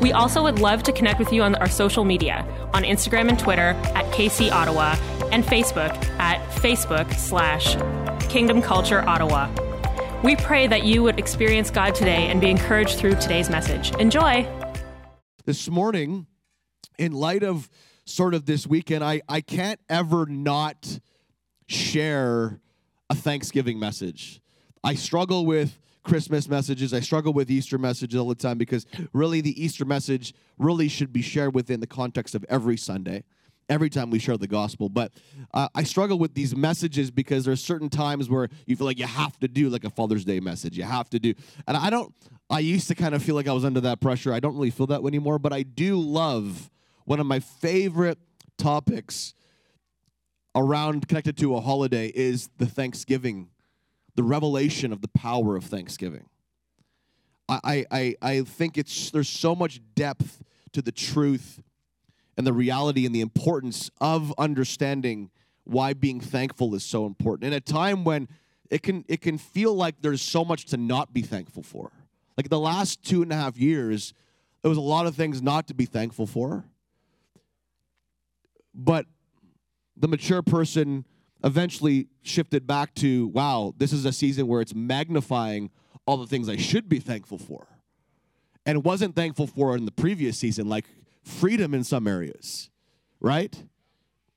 We also would love to connect with you on our social media on Instagram and Twitter at KC Ottawa and Facebook at Facebook slash Kingdom Culture Ottawa. We pray that you would experience God today and be encouraged through today's message. Enjoy. This morning, in light of sort of this weekend, I, I can't ever not share a Thanksgiving message. I struggle with Christmas messages. I struggle with Easter messages all the time because really the Easter message really should be shared within the context of every Sunday, every time we share the gospel. But uh, I struggle with these messages because there's certain times where you feel like you have to do like a Father's Day message. You have to do, and I don't. I used to kind of feel like I was under that pressure. I don't really feel that anymore. But I do love one of my favorite topics around connected to a holiday is the Thanksgiving the revelation of the power of Thanksgiving. I, I, I think it's there's so much depth to the truth and the reality and the importance of understanding why being thankful is so important. In a time when it can it can feel like there's so much to not be thankful for. Like the last two and a half years, there was a lot of things not to be thankful for. But the mature person eventually shifted back to wow, this is a season where it's magnifying all the things I should be thankful for. And wasn't thankful for in the previous season, like freedom in some areas, right?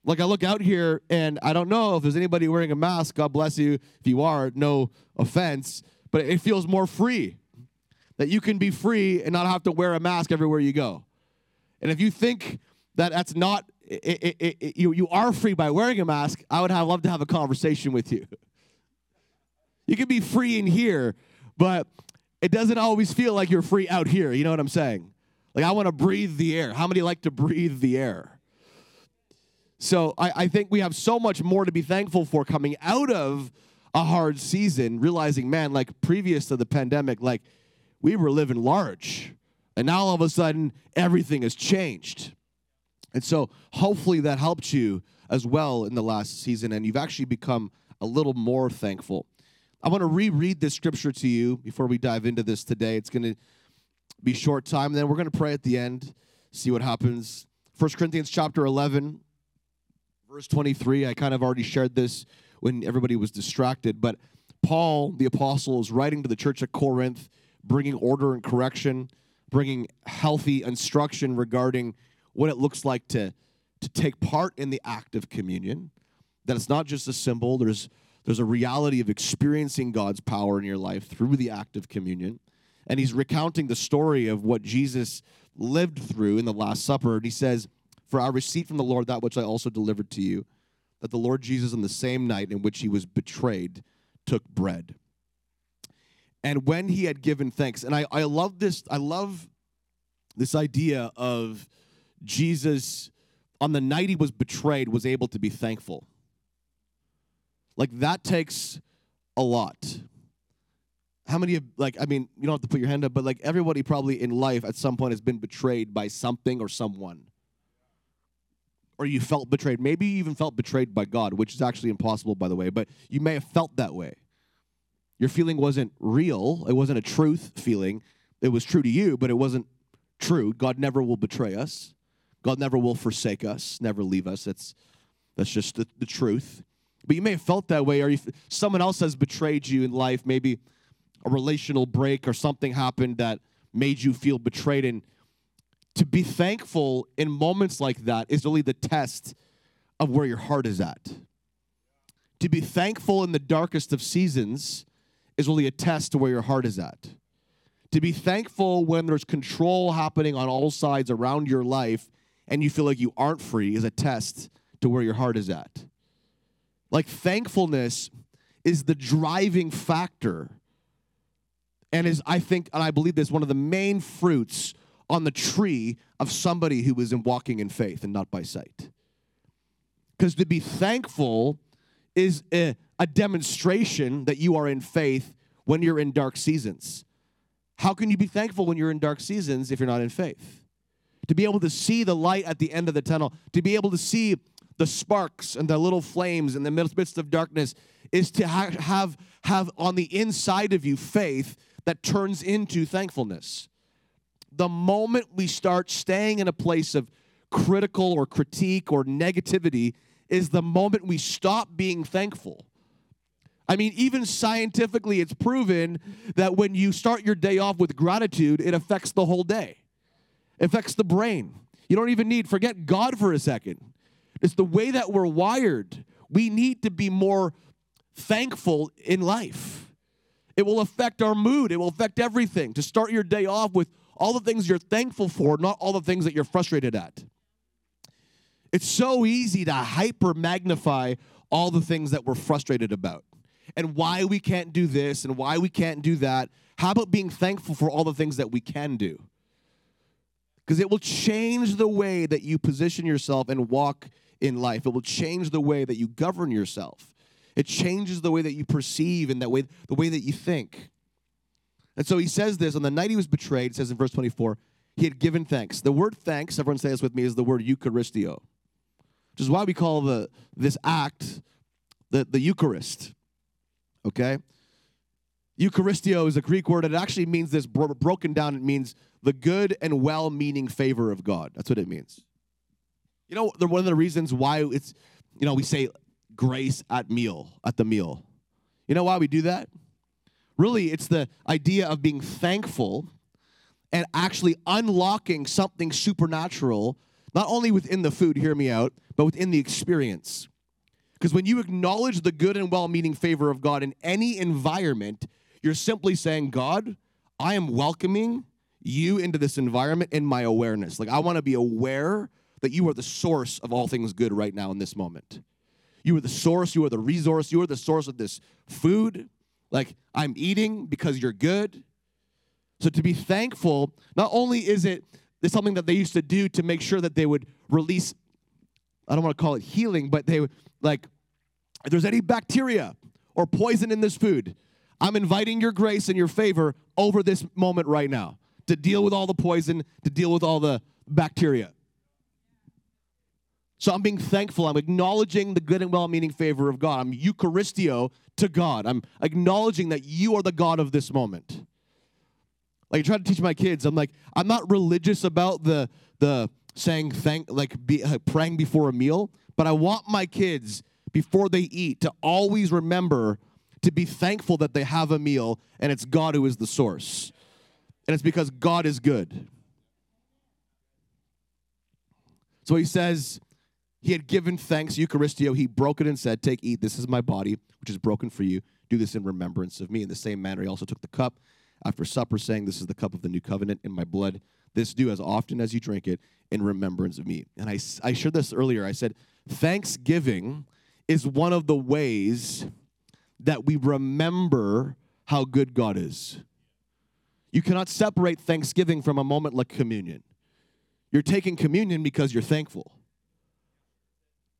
Like I look out here and I don't know if there's anybody wearing a mask. God bless you. If you are, no offense, but it feels more free that you can be free and not have to wear a mask everywhere you go. And if you think that that's not it, it, you, you are free by wearing a mask, I would have love to have a conversation with you. You can be free in here, but it doesn't always feel like you're free out here. You know what I'm saying? Like, I want to breathe the air. How many like to breathe the air? So, I, I think we have so much more to be thankful for coming out of a hard season, realizing, man, like previous to the pandemic, like we were living large. And now all of a sudden, everything has changed. And so hopefully that helped you as well in the last season, and you've actually become a little more thankful. I want to reread this scripture to you before we dive into this today. It's going to be short time, then we're going to pray at the end, see what happens. 1 Corinthians chapter 11, verse 23. I kind of already shared this when everybody was distracted, but Paul, the apostle, is writing to the church at Corinth, bringing order and correction, bringing healthy instruction regarding what it looks like to, to take part in the act of communion. That it's not just a symbol, there's, there's a reality of experiencing God's power in your life through the act of communion. And he's recounting the story of what Jesus lived through in the Last Supper. And he says, For I received from the Lord that which I also delivered to you, that the Lord Jesus, on the same night in which he was betrayed, took bread. And when he had given thanks, and I, I love this, I love this idea of Jesus, on the night he was betrayed, was able to be thankful. Like that takes a lot. How many of, like, I mean, you don't have to put your hand up, but like everybody probably in life at some point has been betrayed by something or someone. Or you felt betrayed. Maybe you even felt betrayed by God, which is actually impossible, by the way, but you may have felt that way. Your feeling wasn't real, it wasn't a truth feeling. It was true to you, but it wasn't true. God never will betray us. God never will forsake us, never leave us. That's, that's just the, the truth. But you may have felt that way, or you, someone else has betrayed you in life. Maybe a relational break or something happened that made you feel betrayed. And to be thankful in moments like that is really the test of where your heart is at. To be thankful in the darkest of seasons is really a test to where your heart is at. To be thankful when there's control happening on all sides around your life and you feel like you aren't free is a test to where your heart is at. Like thankfulness is the driving factor and is I think and I believe this one of the main fruits on the tree of somebody who is in walking in faith and not by sight. Because to be thankful is a, a demonstration that you are in faith when you're in dark seasons. How can you be thankful when you're in dark seasons if you're not in faith? To be able to see the light at the end of the tunnel, to be able to see the sparks and the little flames in the midst of darkness is to ha- have have on the inside of you faith that turns into thankfulness. The moment we start staying in a place of critical or critique or negativity is the moment we stop being thankful. I mean, even scientifically, it's proven that when you start your day off with gratitude, it affects the whole day, affects the brain. You don't even need, forget God for a second. It's the way that we're wired. We need to be more thankful in life. It will affect our mood, it will affect everything. To start your day off with all the things you're thankful for, not all the things that you're frustrated at. It's so easy to hyper magnify all the things that we're frustrated about and why we can't do this and why we can't do that. How about being thankful for all the things that we can do? Because it will change the way that you position yourself and walk in life. It will change the way that you govern yourself. It changes the way that you perceive and that way the way that you think. And so he says this on the night he was betrayed, it says in verse 24, he had given thanks. The word thanks, everyone say this with me, is the word Eucharisteo, which is why we call the this act the, the Eucharist. Okay? Eucharisteo is a Greek word. It actually means this bro- broken down, it means the good and well meaning favor of God. That's what it means. You know, one of the reasons why it's, you know, we say grace at meal, at the meal. You know why we do that? Really, it's the idea of being thankful and actually unlocking something supernatural, not only within the food, hear me out, but within the experience. Because when you acknowledge the good and well meaning favor of God in any environment, you're simply saying, God, I am welcoming you into this environment in my awareness. Like, I want to be aware that you are the source of all things good right now in this moment. You are the source, you are the resource, you are the source of this food. Like, I'm eating because you're good. So, to be thankful, not only is it something that they used to do to make sure that they would release, I don't want to call it healing, but they would, like, if there's any bacteria or poison in this food, I'm inviting your grace and your favor over this moment right now to deal with all the poison, to deal with all the bacteria. So I'm being thankful. I'm acknowledging the good and well meaning favor of God. I'm Eucharisteo to God. I'm acknowledging that you are the God of this moment. Like I try to teach my kids, I'm like, I'm not religious about the the saying thank like be, uh, praying before a meal, but I want my kids before they eat to always remember to be thankful that they have a meal and it's God who is the source. And it's because God is good. So he says, he had given thanks, Eucharisteo. He broke it and said, Take, eat. This is my body, which is broken for you. Do this in remembrance of me. In the same manner, he also took the cup after supper, saying, This is the cup of the new covenant in my blood. This do as often as you drink it in remembrance of me. And I, I shared this earlier. I said, Thanksgiving is one of the ways that we remember how good God is. You cannot separate Thanksgiving from a moment like communion. You're taking communion because you're thankful.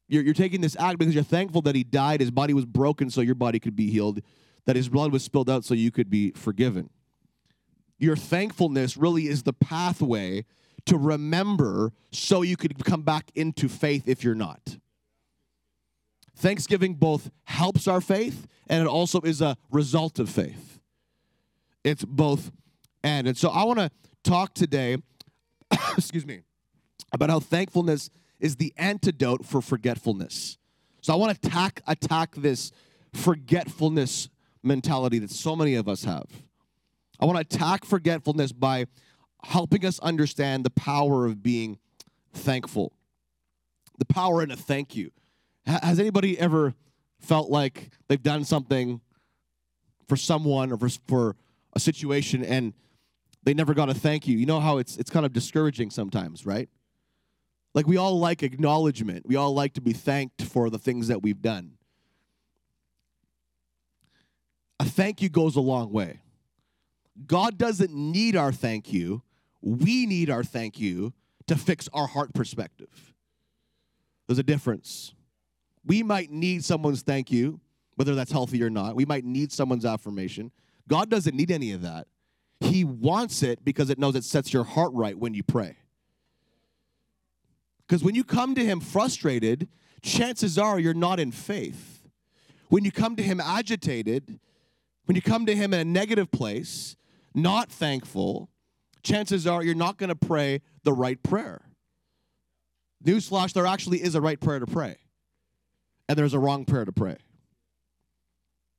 You're, you're taking this act because you're thankful that he died, his body was broken so your body could be healed, that his blood was spilled out so you could be forgiven. Your thankfulness really is the pathway to remember so you could come back into faith if you're not. Thanksgiving both helps our faith and it also is a result of faith. It's both and. And so I want to talk today, excuse me, about how thankfulness is the antidote for forgetfulness. So I want to attack, attack this forgetfulness mentality that so many of us have. I want to attack forgetfulness by helping us understand the power of being thankful. The power in a thank you. Has anybody ever felt like they've done something for someone or for, for a situation and they never got a thank you? You know how it's it's kind of discouraging sometimes, right? Like we all like acknowledgement. We all like to be thanked for the things that we've done. A thank you goes a long way. God doesn't need our thank you. we need our thank you to fix our heart perspective. There's a difference. We might need someone's thank you, whether that's healthy or not. We might need someone's affirmation. God doesn't need any of that. He wants it because it knows it sets your heart right when you pray. Because when you come to Him frustrated, chances are you're not in faith. When you come to Him agitated, when you come to Him in a negative place, not thankful, chances are you're not going to pray the right prayer. Newsflash, there actually is a right prayer to pray, and there's a wrong prayer to pray.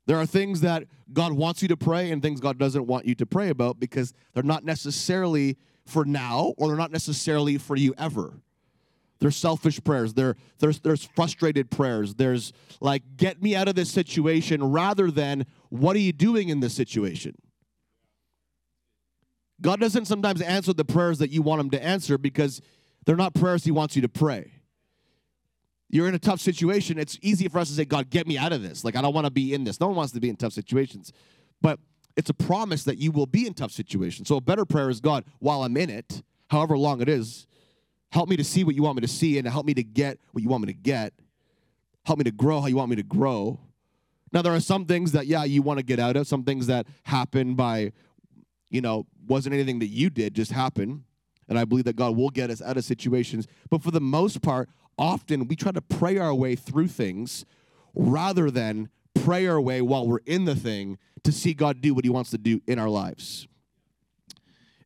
There are things that God wants you to pray and things God doesn't want you to pray about because they're not necessarily for now or they're not necessarily for you ever. There's selfish prayers. There, there's, there's frustrated prayers. There's like, get me out of this situation rather than, what are you doing in this situation? God doesn't sometimes answer the prayers that you want Him to answer because they're not prayers He wants you to pray. You're in a tough situation. It's easy for us to say, God, get me out of this. Like, I don't want to be in this. No one wants to be in tough situations. But it's a promise that you will be in tough situations. So a better prayer is, God, while I'm in it, however long it is, help me to see what you want me to see and help me to get what you want me to get. Help me to grow how you want me to grow. Now, there are some things that, yeah, you want to get out of, some things that happen by, you know, wasn't anything that you did, just happened. And I believe that God will get us out of situations. But for the most part, often we try to pray our way through things rather than pray our way while we're in the thing to see God do what He wants to do in our lives.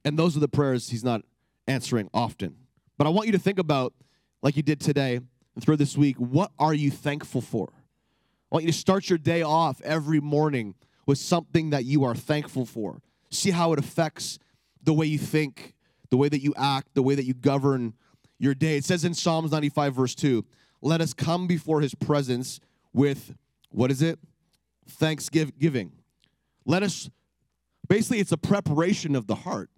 And those are the prayers He's not answering often. But I want you to think about, like you did today and through this week, what are you thankful for? I want you to start your day off every morning with something that you are thankful for. See how it affects the way you think, the way that you act, the way that you govern your day. It says in Psalms 95, verse 2, let us come before his presence with, what is it? Thanksgiving. Let us, basically, it's a preparation of the heart.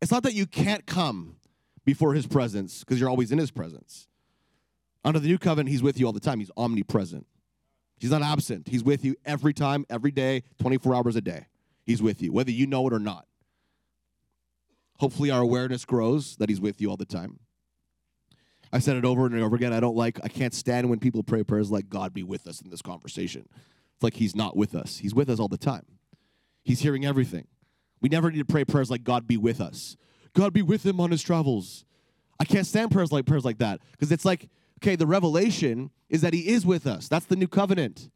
It's not that you can't come before his presence because you're always in his presence. Under the new covenant, he's with you all the time, he's omnipresent. He's not absent. He's with you every time, every day, 24 hours a day. He's with you, whether you know it or not. Hopefully, our awareness grows that He's with you all the time. I said it over and over again. I don't like, I can't stand when people pray prayers like, God be with us in this conversation. It's like He's not with us. He's with us all the time, He's hearing everything. We never need to pray prayers like, God be with us. God be with him on his travels. I can't stand prayers like prayers like that because it's like, okay, the revelation is that he is with us. That's the new covenant.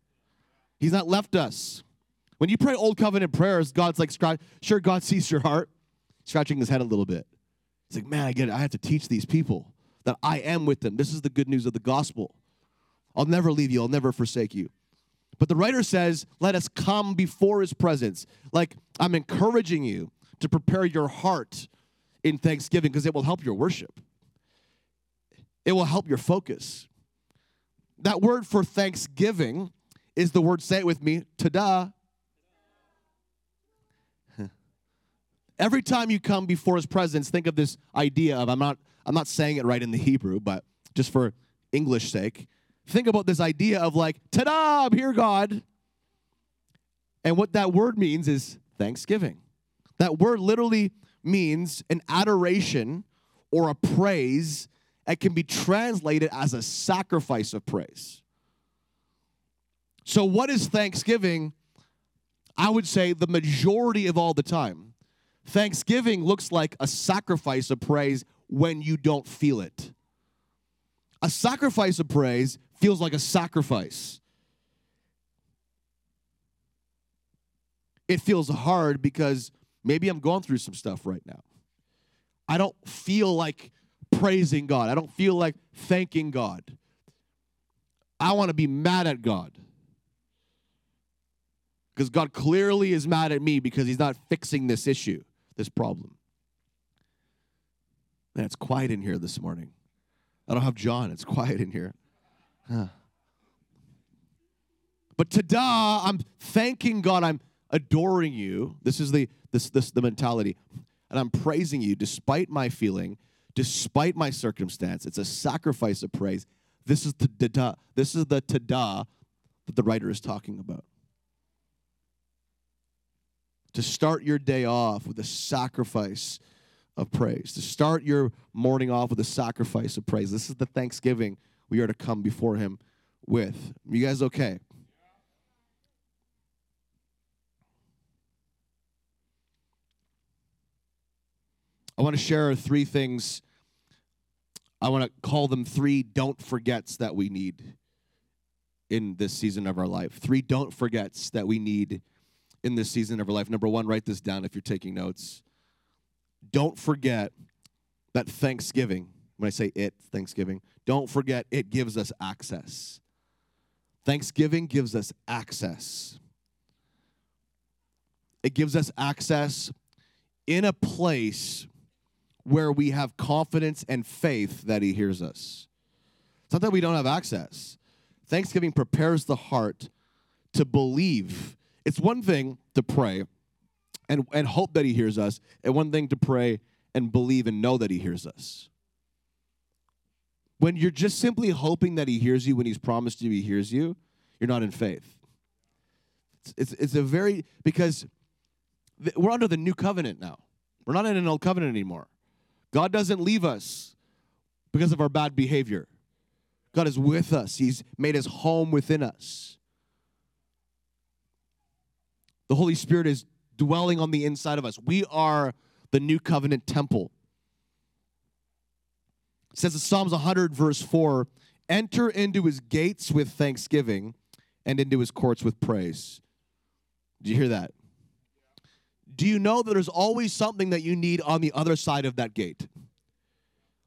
He's not left us. When you pray old covenant prayers, God's like, sure, God sees your heart, scratching his head a little bit. He's like, man, I get it. I have to teach these people that I am with them. This is the good news of the gospel. I'll never leave you, I'll never forsake you. But the writer says, let us come before his presence. Like, I'm encouraging you to prepare your heart in thanksgiving because it will help your worship, it will help your focus. That word for thanksgiving is the word, say it with me, tada. Every time you come before his presence, think of this idea of I'm not I'm not saying it right in the Hebrew, but just for English sake, think about this idea of like, ta-da, I'm here, God. And what that word means is thanksgiving. That word literally means an adoration or a praise that can be translated as a sacrifice of praise. So, what is Thanksgiving? I would say the majority of all the time. Thanksgiving looks like a sacrifice of praise when you don't feel it. A sacrifice of praise feels like a sacrifice. It feels hard because maybe I'm going through some stuff right now. I don't feel like praising God. I don't feel like thanking God. I want to be mad at God. Because God clearly is mad at me because He's not fixing this issue, this problem. Man, it's quiet in here this morning. I don't have John. It's quiet in here. Huh. But tada, I'm thanking God. I'm adoring you. This is the this this the mentality. And I'm praising you despite my feeling, despite my circumstance. It's a sacrifice of praise. This is the tada. This is the tada that the writer is talking about. To start your day off with a sacrifice of praise, to start your morning off with a sacrifice of praise. This is the thanksgiving we are to come before Him with. You guys okay? I want to share three things. I want to call them three don't forgets that we need in this season of our life. Three don't forgets that we need in this season of our life. Number one, write this down if you're taking notes. Don't forget that Thanksgiving, when I say it, Thanksgiving, don't forget it gives us access. Thanksgiving gives us access. It gives us access in a place where we have confidence and faith that He hears us. It's not that we don't have access. Thanksgiving prepares the heart to believe. It's one thing to pray and, and hope that He hears us, and one thing to pray and believe and know that He hears us. When you're just simply hoping that He hears you when He's promised you He hears you, you're not in faith. It's, it's, it's a very, because th- we're under the new covenant now. We're not in an old covenant anymore. God doesn't leave us because of our bad behavior. God is with us, He's made His home within us. The Holy Spirit is dwelling on the inside of us. We are the new covenant temple. It says in Psalms 100, verse 4 enter into his gates with thanksgiving and into his courts with praise. Do you hear that? Do you know that there's always something that you need on the other side of that gate?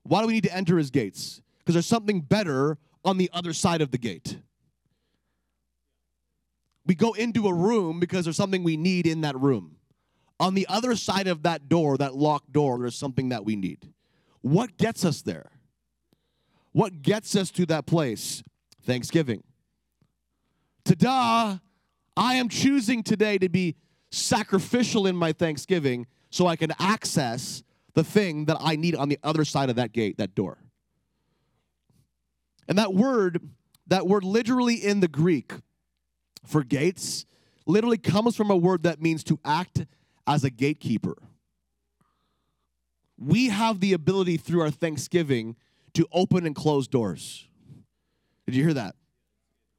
Why do we need to enter his gates? Because there's something better on the other side of the gate. We go into a room because there's something we need in that room. On the other side of that door, that locked door, there's something that we need. What gets us there? What gets us to that place? Thanksgiving. Ta-da! I am choosing today to be sacrificial in my thanksgiving so I can access the thing that I need on the other side of that gate, that door. And that word, that word literally in the Greek for gates, literally comes from a word that means to act as a gatekeeper. We have the ability through our thanksgiving to open and close doors. Did you hear that?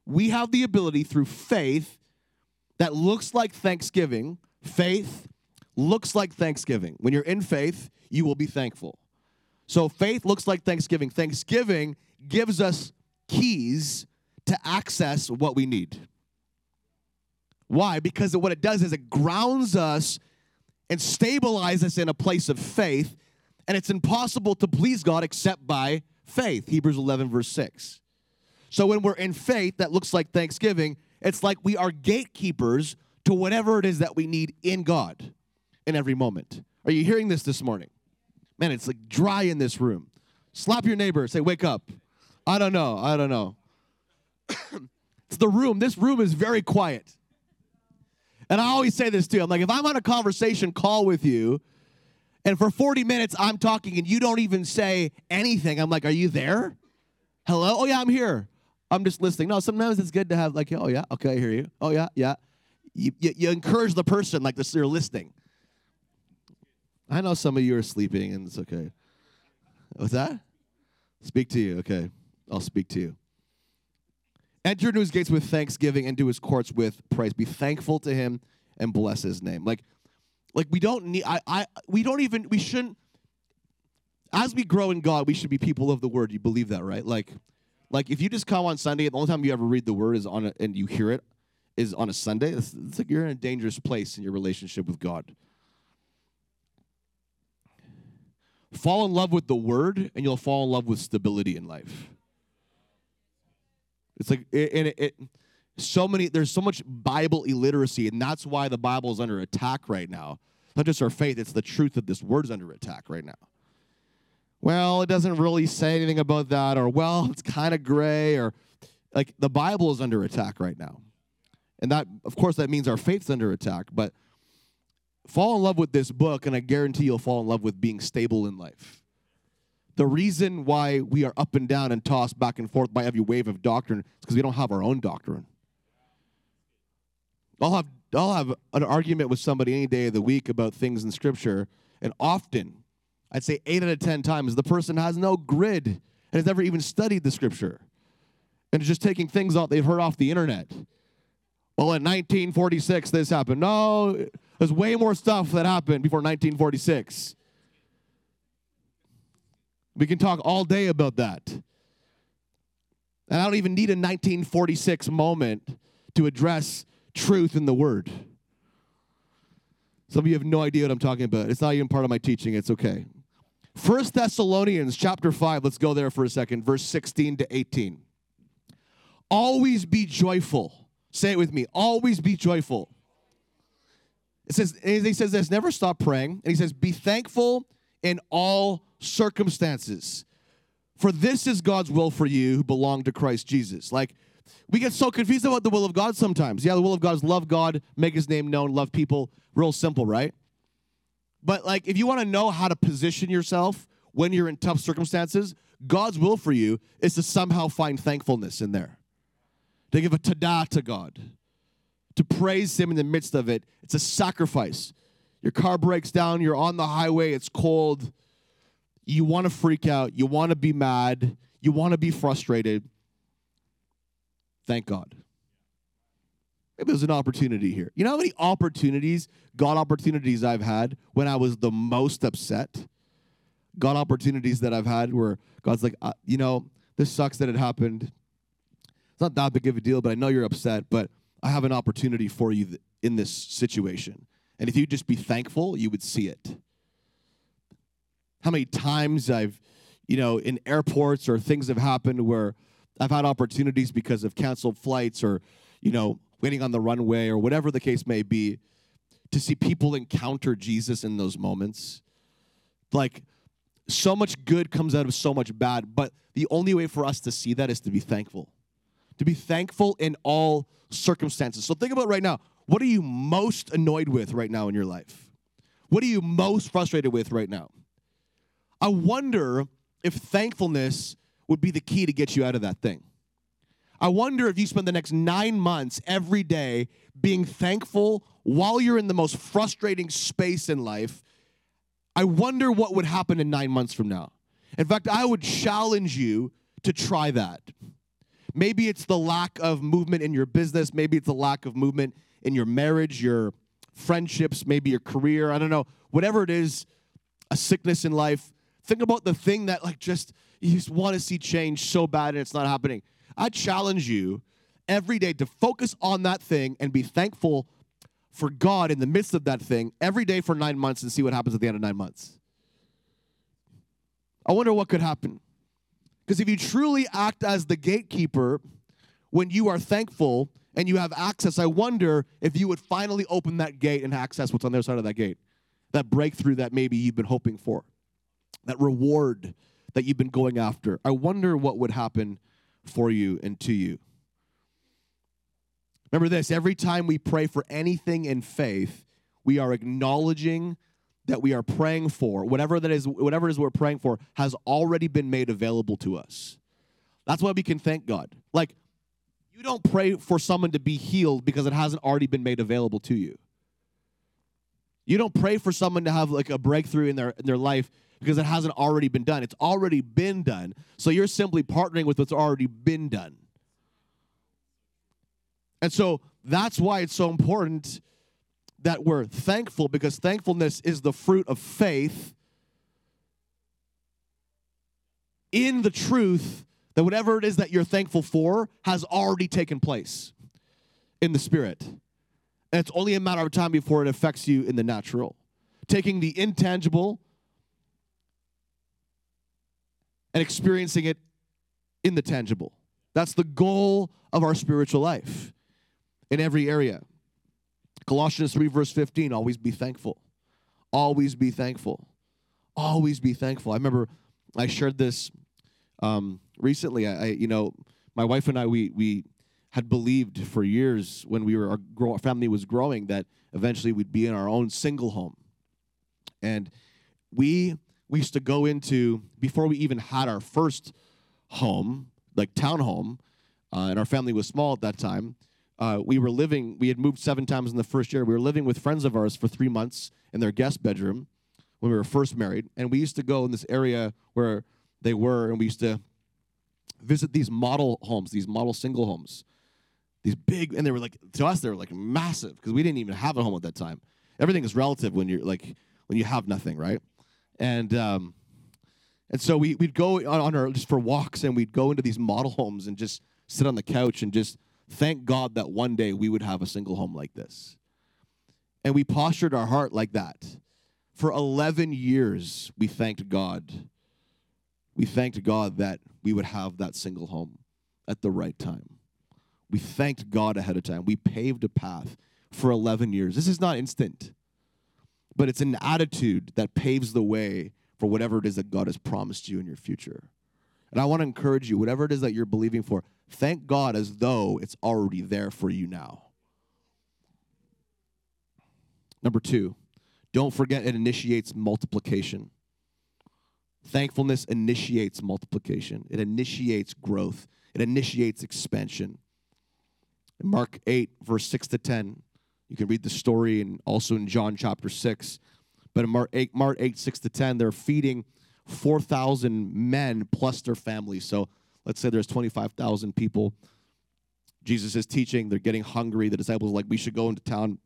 We have the ability through faith that looks like thanksgiving. Faith looks like thanksgiving. When you're in faith, you will be thankful. So faith looks like thanksgiving. Thanksgiving gives us keys to access what we need. Why? Because what it does is it grounds us and stabilizes us in a place of faith, and it's impossible to please God except by faith. Hebrews 11, verse 6. So when we're in faith, that looks like thanksgiving. It's like we are gatekeepers to whatever it is that we need in God in every moment. Are you hearing this this morning? Man, it's like dry in this room. Slap your neighbor, say, Wake up. I don't know. I don't know. it's the room. This room is very quiet. And I always say this too. I'm like, if I'm on a conversation call with you, and for 40 minutes I'm talking and you don't even say anything, I'm like, Are you there? Hello? Oh, yeah, I'm here. I'm just listening. No, sometimes it's good to have, like, oh, yeah, okay, I hear you. Oh, yeah, yeah. You, you, you encourage the person like this, you're listening. I know some of you are sleeping and it's okay. What's that? Speak to you. Okay. I'll speak to you. Enter into his gates with thanksgiving, into his courts with praise. Be thankful to him and bless his name. Like, like we don't need I, I we don't even we shouldn't as we grow in God, we should be people of the word. You believe that, right? Like like if you just come on Sunday, the only time you ever read the word is on a, and you hear it is on a Sunday, it's, it's like you're in a dangerous place in your relationship with God. Fall in love with the word, and you'll fall in love with stability in life. It's like, and it, it, so many, there's so much Bible illiteracy, and that's why the Bible is under attack right now. Not just our faith, it's the truth that this word's under attack right now. Well, it doesn't really say anything about that, or well, it's kind of gray, or like the Bible is under attack right now. And that, of course, that means our faith's under attack, but fall in love with this book, and I guarantee you'll fall in love with being stable in life. The reason why we are up and down and tossed back and forth by every wave of doctrine is because we don't have our own doctrine. I'll have I'll have an argument with somebody any day of the week about things in Scripture, and often, I'd say eight out of 10 times, the person has no grid and has never even studied the scripture and is just taking things out they've heard off the internet. Well, in 1946, this happened. No, there's way more stuff that happened before 1946. We can talk all day about that. And I don't even need a 1946 moment to address truth in the word. Some of you have no idea what I'm talking about. It's not even part of my teaching. It's okay. First Thessalonians chapter 5, let's go there for a second, verse 16 to 18. Always be joyful. Say it with me. Always be joyful. It says, he says this, never stop praying. And he says, be thankful in all circumstances. For this is God's will for you who belong to Christ Jesus. Like, we get so confused about the will of God sometimes. Yeah, the will of God is love God, make his name known, love people. Real simple, right? But like if you want to know how to position yourself when you're in tough circumstances, God's will for you is to somehow find thankfulness in there. To give a tada to God. To praise him in the midst of it. It's a sacrifice. Your car breaks down, you're on the highway, it's cold. You want to freak out, you want to be mad, you want to be frustrated. Thank God. Maybe there's an opportunity here. You know how many opportunities, God opportunities I've had when I was the most upset? God opportunities that I've had where God's like, uh, you know, this sucks that it happened. It's not that big of a deal, but I know you're upset, but I have an opportunity for you in this situation. And if you just be thankful, you would see it. How many times I've, you know, in airports or things have happened where I've had opportunities because of canceled flights or, you know, waiting on the runway or whatever the case may be, to see people encounter Jesus in those moments. Like, so much good comes out of so much bad, but the only way for us to see that is to be thankful. To be thankful in all circumstances. So think about right now. What are you most annoyed with right now in your life? What are you most frustrated with right now? I wonder if thankfulness would be the key to get you out of that thing. I wonder if you spend the next nine months every day being thankful while you're in the most frustrating space in life. I wonder what would happen in nine months from now. In fact, I would challenge you to try that. Maybe it's the lack of movement in your business. Maybe it's the lack of movement in your marriage, your friendships, maybe your career. I don't know. Whatever it is, a sickness in life. Think about the thing that, like, just you just want to see change so bad and it's not happening. I challenge you every day to focus on that thing and be thankful for God in the midst of that thing every day for nine months and see what happens at the end of nine months. I wonder what could happen. Because if you truly act as the gatekeeper when you are thankful and you have access, I wonder if you would finally open that gate and access what's on the other side of that gate. That breakthrough that maybe you've been hoping for, that reward that you've been going after. I wonder what would happen for you and to you. Remember this every time we pray for anything in faith, we are acknowledging that we are praying for, whatever that is, whatever it is we're praying for, has already been made available to us. That's why we can thank God. Like, you don't pray for someone to be healed because it hasn't already been made available to you. You don't pray for someone to have like a breakthrough in their in their life because it hasn't already been done. It's already been done. So you're simply partnering with what's already been done. And so that's why it's so important that we're thankful because thankfulness is the fruit of faith in the truth that whatever it is that you're thankful for has already taken place in the spirit. And it's only a matter of time before it affects you in the natural. Taking the intangible and experiencing it in the tangible. That's the goal of our spiritual life in every area. Colossians 3, verse 15 always be thankful. Always be thankful. Always be thankful. I remember I shared this um, recently. I, I, you know, my wife and I, we, we had believed for years when we were, our, our family was growing that eventually we'd be in our own single home. And we we used to go into before we even had our first home, like townhome, uh, and our family was small at that time. Uh, we were living. We had moved seven times in the first year. We were living with friends of ours for three months in their guest bedroom, when we were first married, and we used to go in this area where they were, and we used to visit these model homes, these model single homes, these big, and they were like to us they were like massive because we didn't even have a home at that time. Everything is relative when you're like when you have nothing, right? And um, and so we we'd go on, on our just for walks, and we'd go into these model homes and just sit on the couch and just thank God that one day we would have a single home like this. And we postured our heart like that. For 11 years, we thanked God. We thanked God that we would have that single home at the right time. We thanked God ahead of time. We paved a path for 11 years. This is not instant, but it's an attitude that paves the way for whatever it is that God has promised you in your future. And I want to encourage you, whatever it is that you're believing for, thank God as though it's already there for you now. Number two, don't forget it initiates multiplication. Thankfulness initiates multiplication, it initiates growth, it initiates expansion. In Mark 8, verse 6 to 10, you can read the story and also in John chapter 6. But in Mark 8, Mark 8 6 to 10, they're feeding 4,000 men plus their families. So let's say there's 25,000 people. Jesus is teaching, they're getting hungry. The disciples are like, we should go into town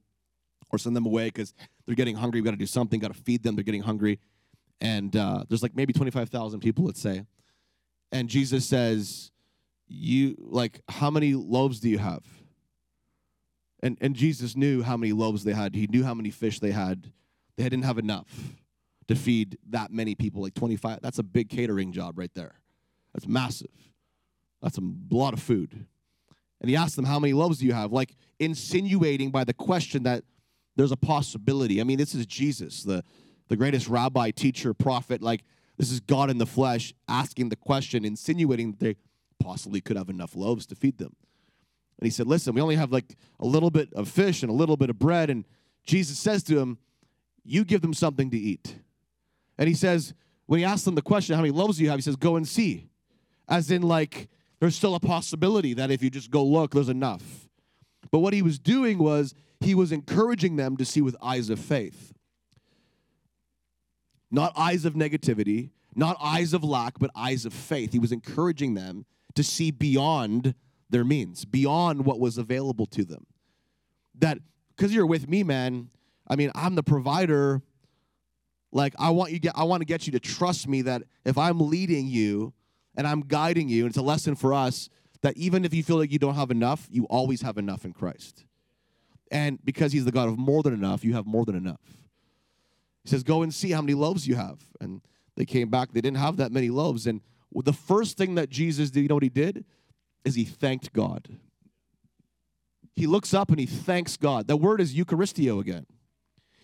or send them away because they're getting hungry. We've got to do something, got to feed them. They're getting hungry. And uh, there's like maybe 25,000 people, let's say. And Jesus says, You, like, how many loaves do you have? And, and Jesus knew how many loaves they had. He knew how many fish they had. They didn't have enough to feed that many people, like 25. That's a big catering job right there. That's massive. That's a lot of food. And he asked them, How many loaves do you have? Like insinuating by the question that there's a possibility. I mean, this is Jesus, the, the greatest rabbi, teacher, prophet. Like, this is God in the flesh asking the question, insinuating that they possibly could have enough loaves to feed them. And he said, Listen, we only have like a little bit of fish and a little bit of bread. And Jesus says to him, You give them something to eat. And he says, When he asks them the question, How many loaves do you have? He says, Go and see. As in, like, there's still a possibility that if you just go look, there's enough. But what he was doing was he was encouraging them to see with eyes of faith. Not eyes of negativity, not eyes of lack, but eyes of faith. He was encouraging them to see beyond their means, beyond what was available to them. That because you're with me, man, I mean, I'm the provider. Like I want you get I want to get you to trust me that if I'm leading you and I'm guiding you, and it's a lesson for us that even if you feel like you don't have enough, you always have enough in Christ. And because he's the God of more than enough, you have more than enough. He says, Go and see how many loaves you have. And they came back, they didn't have that many loaves. And the first thing that Jesus did, you know what he did? Is he thanked God. He looks up and he thanks God. The word is Eucharisteo again.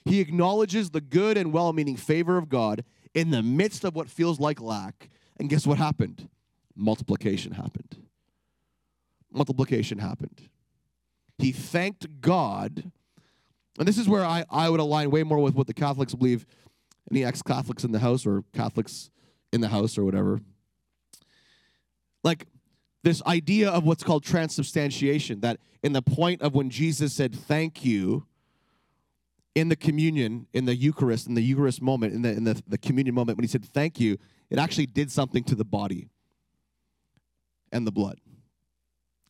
He acknowledges the good and well meaning favor of God in the midst of what feels like lack. And guess what happened? Multiplication happened. Multiplication happened. He thanked God. And this is where I, I would align way more with what the Catholics believe. Any ex Catholics in the house or Catholics in the house or whatever. Like this idea of what's called transubstantiation, that in the point of when Jesus said, Thank you, in the communion, in the Eucharist, in the Eucharist moment, in the, in the, the communion moment, when he said, Thank you, it actually did something to the body and the blood.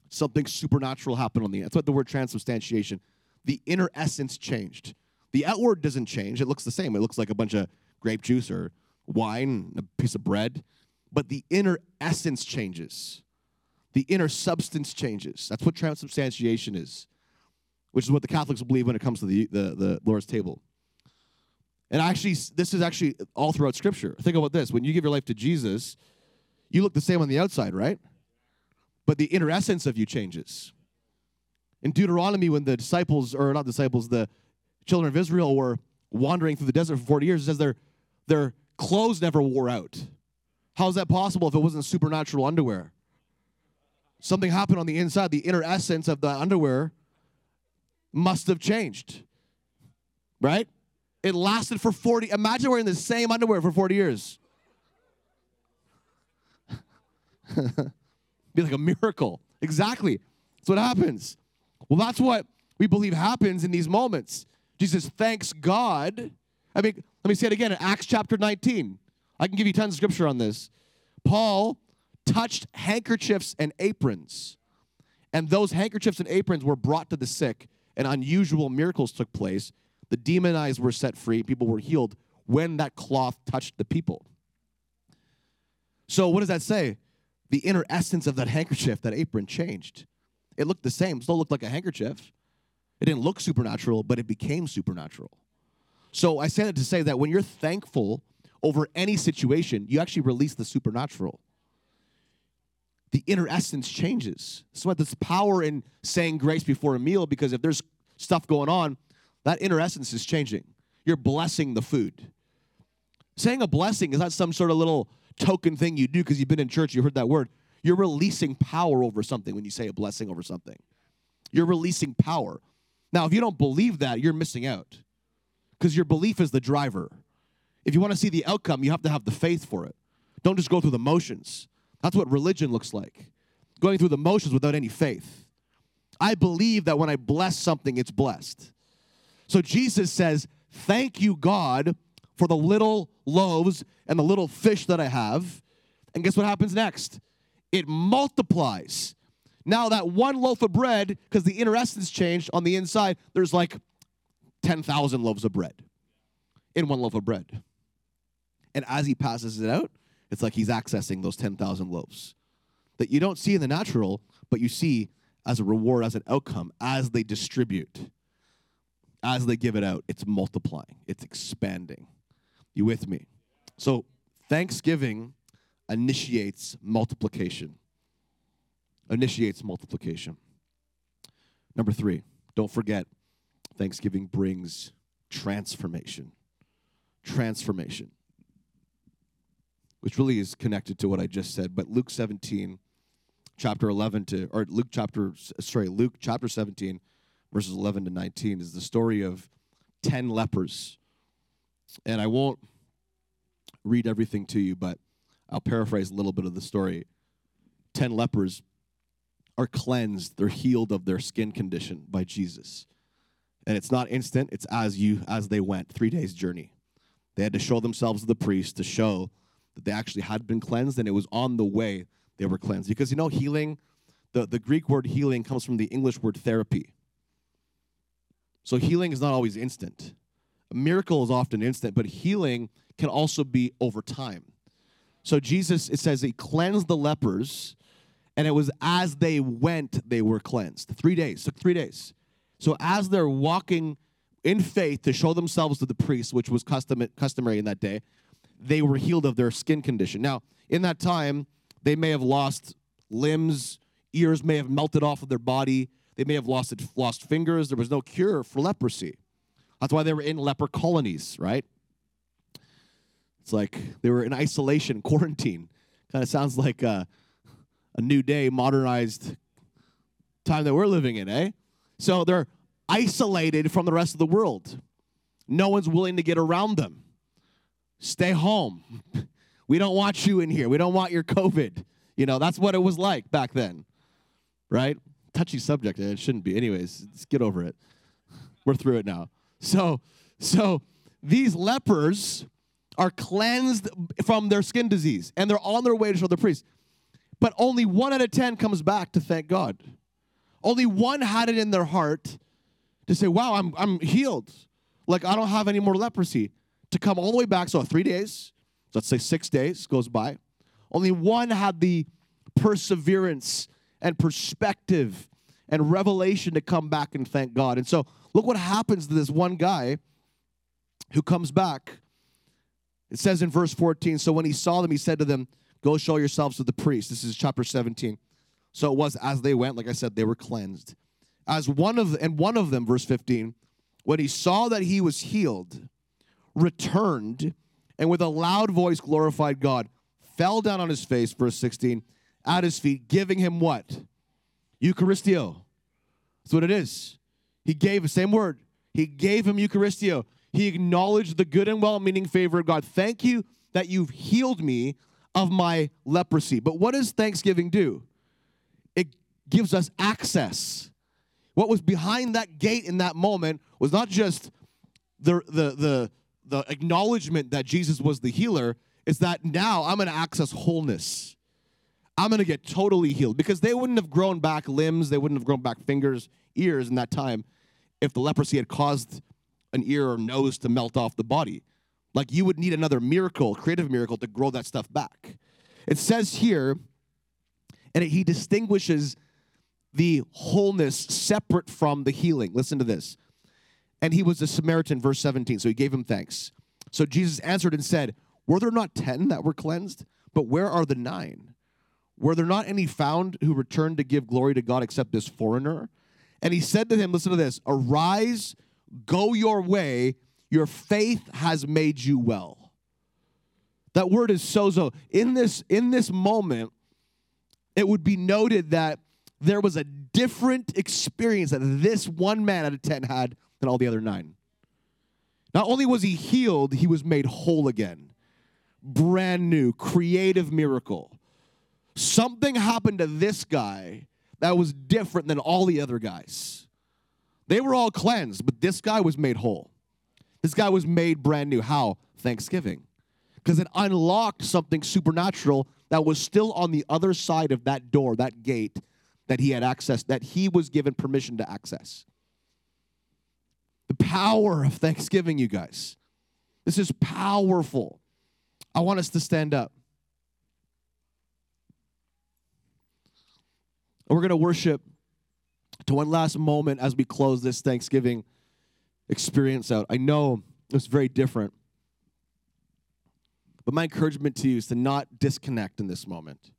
Something supernatural happened on the That's what the word transubstantiation. The inner essence changed. The outward doesn't change. It looks the same. It looks like a bunch of grape juice or wine, a piece of bread. But the inner essence changes. The inner substance changes. That's what transubstantiation is, which is what the Catholics believe when it comes to the, the, the Lord's table. And actually, this is actually all throughout Scripture. Think about this. When you give your life to Jesus, you look the same on the outside, right? But the inner essence of you changes. In Deuteronomy, when the disciples, or not disciples, the children of Israel were wandering through the desert for 40 years, it says their, their clothes never wore out. How is that possible if it wasn't supernatural underwear? Something happened on the inside. The inner essence of the underwear must have changed. Right? It lasted for 40. Imagine wearing the same underwear for 40 years. Be like a miracle. Exactly. That's what happens. Well, that's what we believe happens in these moments. Jesus thanks God. I mean, Let me say it again in Acts chapter 19. I can give you tons of scripture on this. Paul touched handkerchiefs and aprons, and those handkerchiefs and aprons were brought to the sick, and unusual miracles took place. The demonized were set free, people were healed when that cloth touched the people. So, what does that say? The inner essence of that handkerchief, that apron, changed. It looked the same, still looked like a handkerchief. It didn't look supernatural, but it became supernatural. So, I say that to say that when you're thankful over any situation, you actually release the supernatural. The inner essence changes. That's why there's power in saying grace before a meal because if there's stuff going on, that inner essence is changing. You're blessing the food. Saying a blessing is not some sort of little token thing you do because you've been in church, you heard that word. You're releasing power over something when you say a blessing over something. You're releasing power. Now, if you don't believe that, you're missing out because your belief is the driver. If you want to see the outcome, you have to have the faith for it. Don't just go through the motions. That's what religion looks like going through the motions without any faith. I believe that when I bless something, it's blessed. So Jesus says, Thank you, God, for the little loaves and the little fish that I have. And guess what happens next? It multiplies. Now, that one loaf of bread, because the inner essence changed on the inside, there's like 10,000 loaves of bread in one loaf of bread. And as he passes it out, it's like he's accessing those 10,000 loaves that you don't see in the natural, but you see as a reward, as an outcome, as they distribute, as they give it out. It's multiplying, it's expanding. You with me? So, Thanksgiving initiates multiplication. Initiates multiplication. Number three, don't forget, Thanksgiving brings transformation. Transformation which really is connected to what I just said. But Luke 17, chapter 11 to, or Luke chapter, sorry, Luke chapter 17, verses 11 to 19 is the story of 10 lepers. And I won't read everything to you, but I'll paraphrase a little bit of the story. 10 lepers are cleansed, they're healed of their skin condition by Jesus. And it's not instant, it's as you as they went, 3 days journey. They had to show themselves to the priest to show that they actually had been cleansed and it was on the way they were cleansed. Because you know, healing, the, the Greek word healing comes from the English word therapy. So healing is not always instant. A miracle is often instant, but healing can also be over time. So Jesus, it says he cleansed the lepers, and it was as they went, they were cleansed. Three days, took three days. So as they're walking in faith to show themselves to the priest, which was custom, customary in that day, they were healed of their skin condition. Now, in that time, they may have lost limbs, ears may have melted off of their body, they may have lost lost fingers. There was no cure for leprosy. That's why they were in leper colonies, right? It's like they were in isolation, quarantine. Kind of sounds like a, a new day, modernized time that we're living in, eh? So they're isolated from the rest of the world. No one's willing to get around them. Stay home. We don't want you in here. We don't want your COVID. You know, that's what it was like back then, right? Touchy subject. It shouldn't be. Anyways, let's get over it. We're through it now. So, so these lepers are cleansed from their skin disease and they're on their way to show the priest. But only one out of 10 comes back to thank God. Only one had it in their heart to say, wow, I'm, I'm healed. Like, I don't have any more leprosy to come all the way back. So three days, let's say six days goes by. Only one had the perseverance and perspective and revelation to come back and thank God. And so look what happens to this one guy who comes back. It says in verse 14, so when he saw them, he said to them, Go show yourselves to the priest. This is chapter 17. So it was as they went, like I said, they were cleansed. As one of and one of them, verse 15, when he saw that he was healed, returned and with a loud voice glorified God, fell down on his face, verse 16, at his feet, giving him what? Eucharisteo. That's what it is. He gave, the same word, he gave him Eucharisteo. He acknowledged the good and well meaning favor of God. Thank you that you've healed me of my leprosy. But what does Thanksgiving do? It gives us access. What was behind that gate in that moment was not just the, the, the, the acknowledgement that Jesus was the healer is that now I'm going to access wholeness. I'm going to get totally healed because they wouldn't have grown back limbs, they wouldn't have grown back fingers, ears in that time if the leprosy had caused an ear or nose to melt off the body. Like you would need another miracle, creative miracle, to grow that stuff back. It says here, and he distinguishes the wholeness separate from the healing. Listen to this. And he was a Samaritan, verse 17. So he gave him thanks. So Jesus answered and said, Were there not ten that were cleansed? But where are the nine? Were there not any found who returned to give glory to God except this foreigner? And he said to him, Listen to this Arise, go your way, your faith has made you well. That word is sozo. In this, in this moment, it would be noted that there was a different experience that this one man out of 10 had than all the other nine. Not only was he healed, he was made whole again. Brand new, creative miracle. Something happened to this guy that was different than all the other guys. They were all cleansed, but this guy was made whole. This guy was made brand new. How? Thanksgiving. Because it unlocked something supernatural that was still on the other side of that door, that gate that he had access, that he was given permission to access. The power of Thanksgiving, you guys. This is powerful. I want us to stand up. We're going to worship to one last moment as we close this Thanksgiving experience out. I know it's very different. But my encouragement to you is to not disconnect in this moment.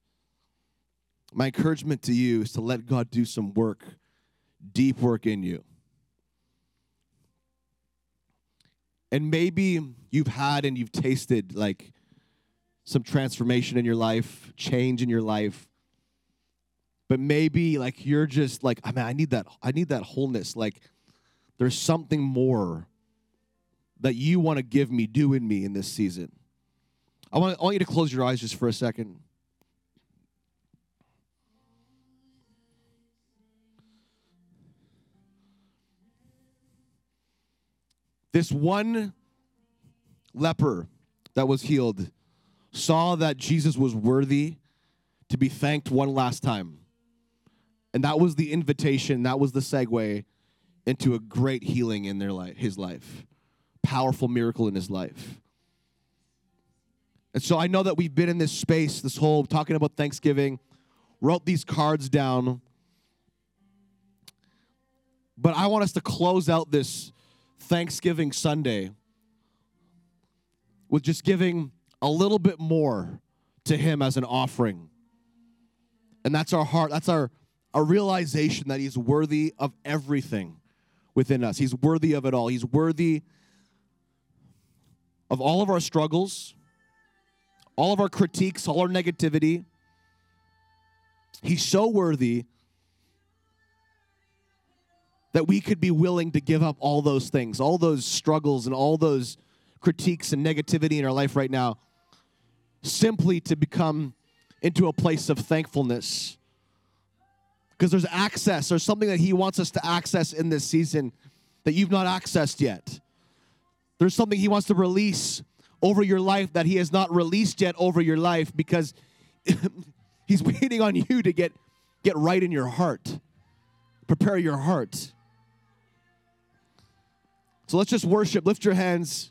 My encouragement to you is to let God do some work, deep work in you. And maybe you've had and you've tasted like some transformation in your life, change in your life but maybe like you're just like I mean I need that I need that wholeness. Like there's something more that you want to give me do in me in this season. I want, I want you to close your eyes just for a second. This one leper that was healed saw that Jesus was worthy to be thanked one last time and that was the invitation, that was the segue into a great healing in their life, his life. Powerful miracle in his life. And so I know that we've been in this space, this whole talking about Thanksgiving, wrote these cards down. But I want us to close out this Thanksgiving Sunday with just giving a little bit more to him as an offering. And that's our heart, that's our a realization that he's worthy of everything within us. He's worthy of it all. He's worthy of all of our struggles, all of our critiques, all our negativity. He's so worthy that we could be willing to give up all those things, all those struggles and all those critiques and negativity in our life right now, simply to become into a place of thankfulness because there's access. There's something that He wants us to access in this season that you've not accessed yet. There's something He wants to release over your life that He has not released yet over your life because He's waiting on you to get, get right in your heart. Prepare your heart. So let's just worship. Lift your hands.